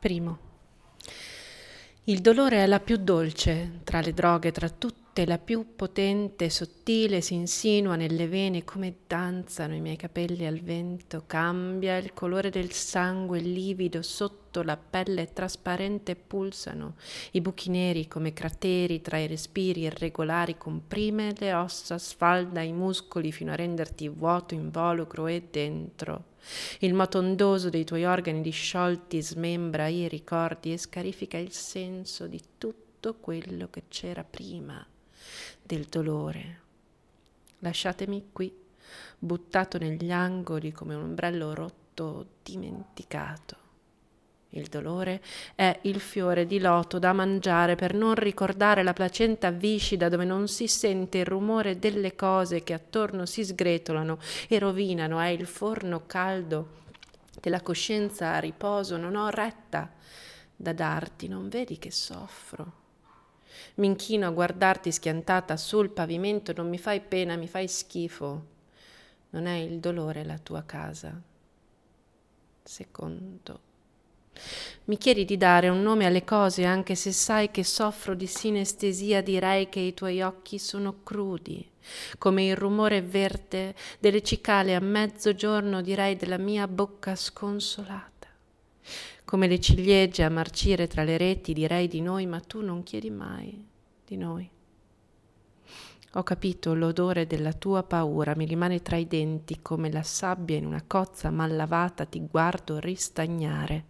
Primo. Il dolore è la più dolce tra le droghe, tra tutte la più potente, sottile, si insinua nelle vene come danzano i miei capelli al vento, cambia il colore del sangue livido sotto la pelle trasparente pulsano, i buchi neri come crateri tra i respiri irregolari comprime le ossa, sfalda i muscoli fino a renderti vuoto, involucro e dentro. Il moto ondoso dei tuoi organi disciolti smembra i ricordi e scarifica il senso di tutto quello che c'era prima del dolore. Lasciatemi qui, buttato negli angoli come un ombrello rotto dimenticato. Il dolore è il fiore di loto da mangiare per non ricordare la placenta viscida dove non si sente il rumore delle cose che attorno si sgretolano e rovinano. È il forno caldo della coscienza a riposo. Non ho retta da darti, non vedi che soffro. Mi inchino a guardarti schiantata sul pavimento, non mi fai pena, mi fai schifo. Non è il dolore la tua casa. Secondo mi chiedi di dare un nome alle cose anche se sai che soffro di sinestesia, direi che i tuoi occhi sono crudi, come il rumore verde delle cicale a mezzogiorno, direi della mia bocca sconsolata. Come le ciliegie a marcire tra le reti, direi di noi, ma tu non chiedi mai di noi. Ho capito l'odore della tua paura, mi rimane tra i denti come la sabbia in una cozza mal lavata, ti guardo ristagnare.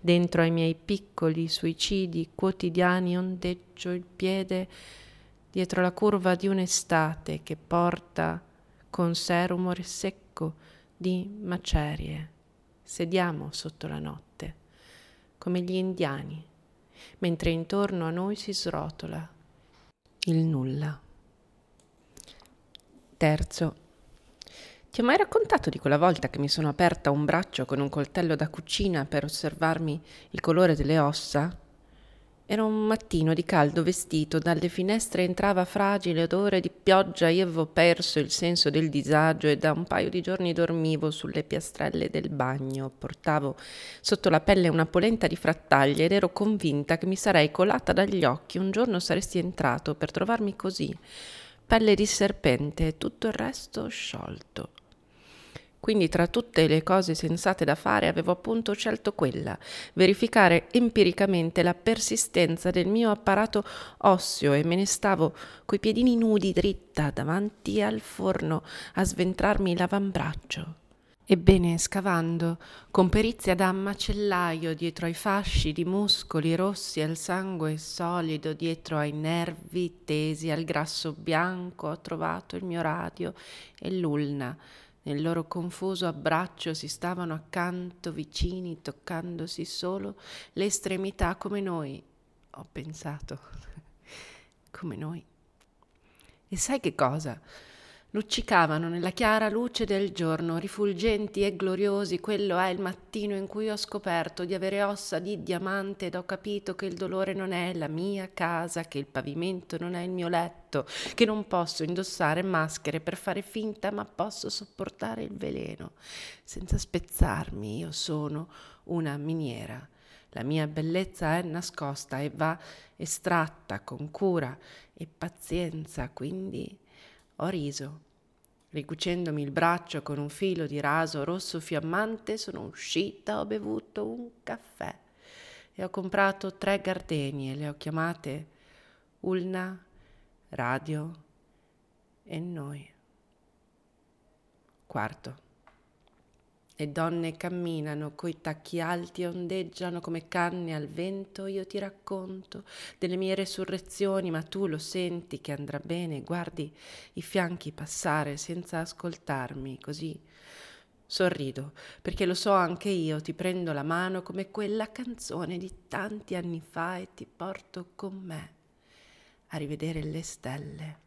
Dentro ai miei piccoli suicidi quotidiani ondeggio il piede dietro la curva di un'estate che porta con sé rumore secco di macerie. Sediamo sotto la notte, come gli indiani, mentre intorno a noi si srotola il nulla. Terzo. Ti ho mai raccontato di quella volta che mi sono aperta un braccio con un coltello da cucina per osservarmi il colore delle ossa? Era un mattino di caldo vestito, dalle finestre entrava fragile odore di pioggia, io avevo perso il senso del disagio e da un paio di giorni dormivo sulle piastrelle del bagno, portavo sotto la pelle una polenta di frattaglie ed ero convinta che mi sarei colata dagli occhi, un giorno saresti entrato per trovarmi così, pelle di serpente e tutto il resto sciolto. Quindi tra tutte le cose sensate da fare avevo appunto scelto quella, verificare empiricamente la persistenza del mio apparato osseo e me ne stavo coi piedini nudi dritta davanti al forno a sventrarmi l'avambraccio. Ebbene, scavando, con perizia da macellaio dietro ai fasci di muscoli rossi al sangue solido, dietro ai nervi tesi al grasso bianco, ho trovato il mio radio e l'ulna. Nel loro confuso abbraccio si stavano accanto, vicini, toccandosi solo le estremità come noi, ho pensato, come noi. E sai che cosa? Luccicavano nella chiara luce del giorno, rifulgenti e gloriosi. Quello è il mattino in cui ho scoperto di avere ossa di diamante ed ho capito che il dolore non è la mia casa, che il pavimento non è il mio letto, che non posso indossare maschere per fare finta, ma posso sopportare il veleno senza spezzarmi. Io sono una miniera. La mia bellezza è nascosta e va estratta con cura e pazienza, quindi ho riso. Ricucendomi il braccio con un filo di raso rosso fiammante, sono uscita, ho bevuto un caffè e ho comprato tre gardenie, le ho chiamate Ulna, Radio e Noi. Quarto. Le donne camminano coi tacchi alti e ondeggiano come canne al vento. Io ti racconto delle mie resurrezioni, ma tu lo senti che andrà bene. Guardi i fianchi passare senza ascoltarmi, così sorrido, perché lo so anche io, ti prendo la mano come quella canzone di tanti anni fa e ti porto con me a rivedere le stelle.